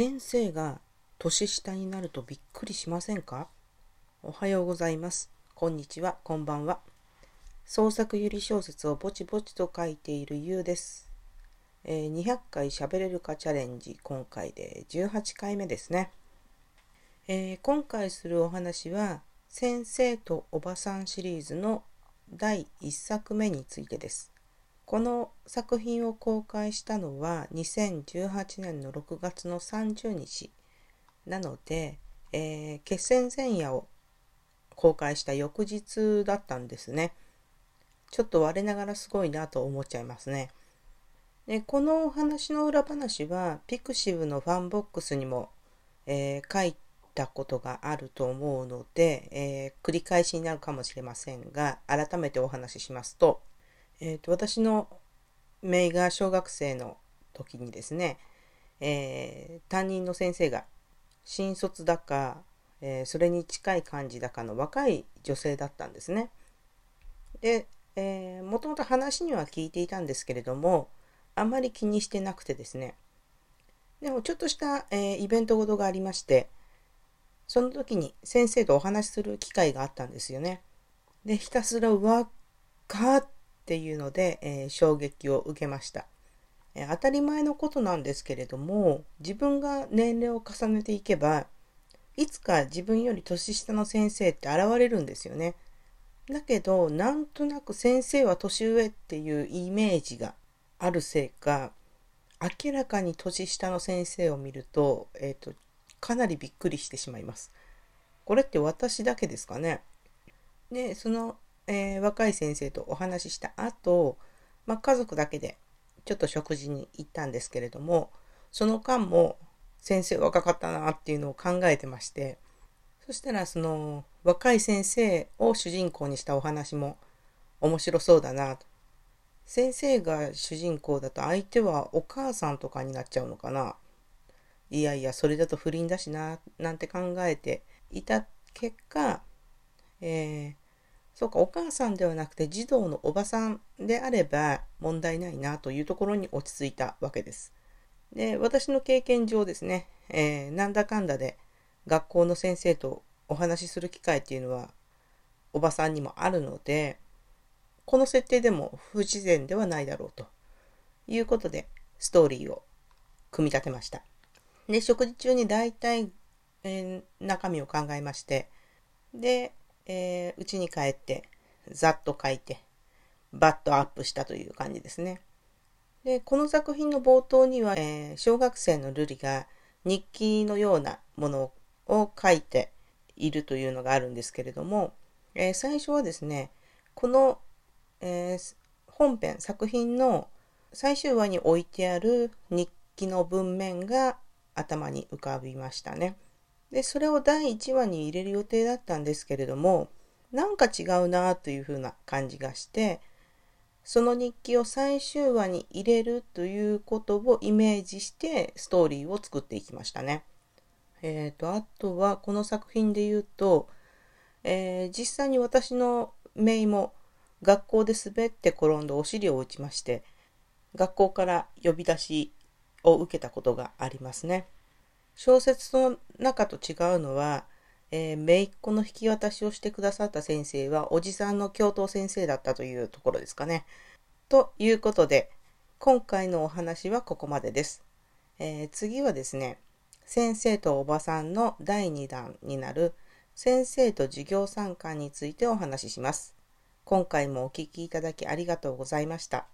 先生が年下になるとびっくりしませんか？おはようございます。こんにちは、こんばんは。創作ゆり小説をぼちぼちと書いているゆうです。えー、200回しゃべれるかチャレンジ、今回で18回目ですね。えー、今回するお話は、先生とおばさんシリーズの第1作目についてです。この作品を公開したのは2018年の6月の30日なので、えー、決戦前夜を公開した翌日だったんですね。ちょっと我ながらすごいなと思っちゃいますね。でこのお話の裏話はピクシブのファンボックスにも、えー、書いたことがあると思うので、えー、繰り返しになるかもしれませんが改めてお話ししますとえーと、私の姪が小学生の時にですね、えー、担任の先生が新卒だか、えー、それに近い感じだかの若い女性だったんですね。で、えー、もともと話には聞いていたんですけれどもあんまり気にしてなくてですねでもちょっとした、えー、イベントごとがありましてその時に先生とお話しする機会があったんですよね。でひたすら若っっていうので、えー、衝撃を受けました、えー、当たり前のことなんですけれども自分が年齢を重ねていけばいつか自分より年下の先生って現れるんですよね。だけどなんとなく先生は年上っていうイメージがあるせいか明らかに年下の先生を見ると,、えーと、かなりびっくりしてしまいます。これって私だけですかね。でそのえー、若い先生とお話しした後、まあ、家族だけでちょっと食事に行ったんですけれどもその間も先生若かったなっていうのを考えてましてそしたらその若い先生を主人公にしたお話も面白そうだなと。先生が主人公だと相手はお母さんとかになっちゃうのかな。いやいやそれだと不倫だしななんて考えていた結果、えー、そうか、お母さんではなくて児童のおばさんであれば問題ないなというところに落ち着いたわけです。で、私の経験上ですね、えー、なんだかんだで学校の先生とお話しする機会っていうのはおばさんにもあるので、この設定でも不自然ではないだろうということでストーリーを組み立てました。で、食事中に大体、えー、中身を考えまして、で、えー、家に帰って、ざっと書いて、バッとアップしたという感じですね。で、この作品の冒頭には、えー、小学生の瑠璃が日記のようなものを書いているというのがあるんですけれども、えー、最初はですね、この、えー、本編、作品の最終話に置いてある日記の文面が頭に浮かびましたね。で、それを第1話に入れる予定だったんですけれども、なんか違うなというふうな感じがして、その日記を最終話に入れるということをイメージしてストーリーを作っていきましたね。えっ、ー、と、あとはこの作品で言うと、えー、実際に私の姪も学校で滑って転んでお尻を打ちまして、学校から呼び出しを受けたことがありますね。小説の中と違うのは、えー、姪っ子の引き渡しをしてくださった先生は、おじさんの教頭先生だったというところですかね。ということで、今回のお話はここまでです。えー、次はですね、先生とおばさんの第2弾になる先生と授業参観についてお話しします。今回もお聴きいただきありがとうございました。